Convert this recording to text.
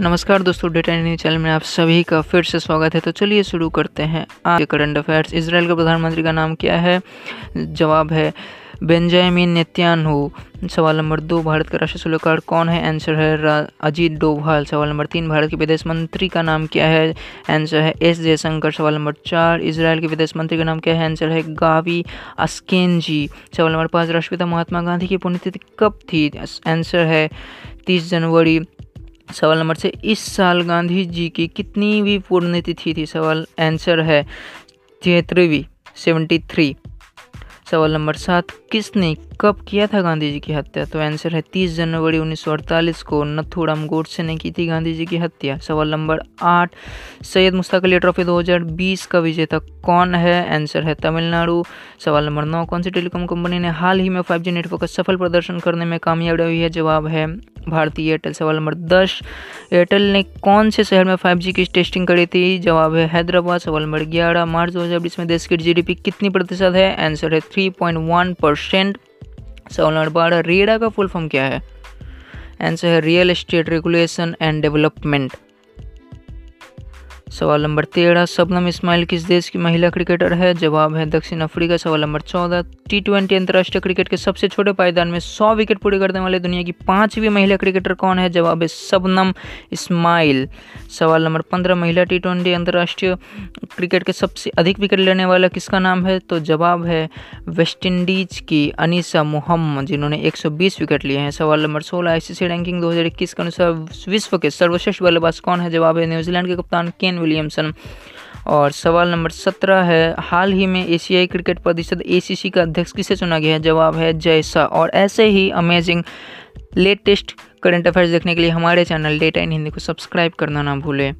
नमस्कार दोस्तों data news channel में आप सभी का फिर से स्वागत है। तो चलिए शुरू करते हैं। आज के करंट अफेयर्स इसराइल के प्रधानमंत्री का नाम क्या है? जवाब है बेंजामिन नेत्यानहू सवाल नंबर दो, भारत का राष्ट्रीय सलाहकार कौन है? आंसर है अजीत डोभाल। सवाल नंबर तीन, भारत के विदेश मंत्री का नाम क्या है? आंसर है, एस जयशंकर। सवाल नंबर चार इसराइल के विदेश मंत्री का नाम क्या है? आंसर है, गावी अस्केनजी। सवाल नंबर पाँच, राष्ट्रपिता महात्मा गांधी की पुण्यतिथि कब थी? आंसर है, तीस जनवरी सवाल नंबर छः, इस साल गांधी जी की कितनी भी पुण्यतिथि थी? सवाल आंसर है तिहत्तरवीं सेवेंटी थ्री सवाल नंबर सात, किसने कब किया था गांधी जी की हत्या? तो आंसर है तीस जनवरी 1948 को नथुराम गोडसे ने की थी गांधी जी की हत्या। सवाल नंबर आठ, सैयद मुश्ताक अली ट्रॉफी 2020 का विजेता कौन है? आंसर है तमिलनाडु। सवाल नंबर नौ, कौन सी टेलीकॉम कंपनी ने हाल ही में 5G नेटवर्क का सफल प्रदर्शन करने में कामयाब रही है? जवाब है भारतीय एयरटेल सवाल नंबर दस। एयरटेल ने कौन से शहर में 5G की टेस्टिंग करी थी? जवाब है हैदराबाद सवाल नंबर ग्यारह। मार्च दो में देश की जीडीपी कितनी प्रतिशत है? आंसर है थ्री परसेंट सवाल नंबर बारह, रेडा का फुल फॉर्म क्या है? आंसर है real estate regulation and development सवाल नंबर तेरह सबनम इस्माइल किस देश की महिला क्रिकेटर है? जवाब है दक्षिण अफ्रीका। सवाल नंबर चौदह टी ट्वेंटी अंतर्राष्ट्रीय क्रिकेट के सबसे छोटे पायदान में सौ विकेट पूरे करने वाले दुनिया की पांचवी महिला क्रिकेटर कौन है? जवाब है सबनम इस्माइल। सवाल नंबर पंद्रह, महिला टी ट्वेंटी अंतर्राष्ट्रीय क्रिकेट के सबसे अधिक विकेट लेने वाला किसका नाम है? तो जवाब है वेस्टइंडीज की अनिसा मोहम्मद, जिन्होंने 120 विकेट लिए हैं। सवाल नंबर सोलह, आईसीसी रैंकिंग 2021 के अनुसार विश्व के सर्वश्रेष्ठ बल्लेबाज कौन है? जवाब है न्यूजीलैंड के कप्तान केन विलियमसन। और सवाल नंबर सत्रह है, हाल ही में एशियाई क्रिकेट परिषद एसीसी का अध्यक्ष किसे चुना गया है? जवाब है जैसा और ऐसे ही अमेजिंग लेटेस्ट करंट अफेयर्स देखने के लिए हमारे चैनल डेटा इन हिंदी को सब्सक्राइब करना ना भूलें।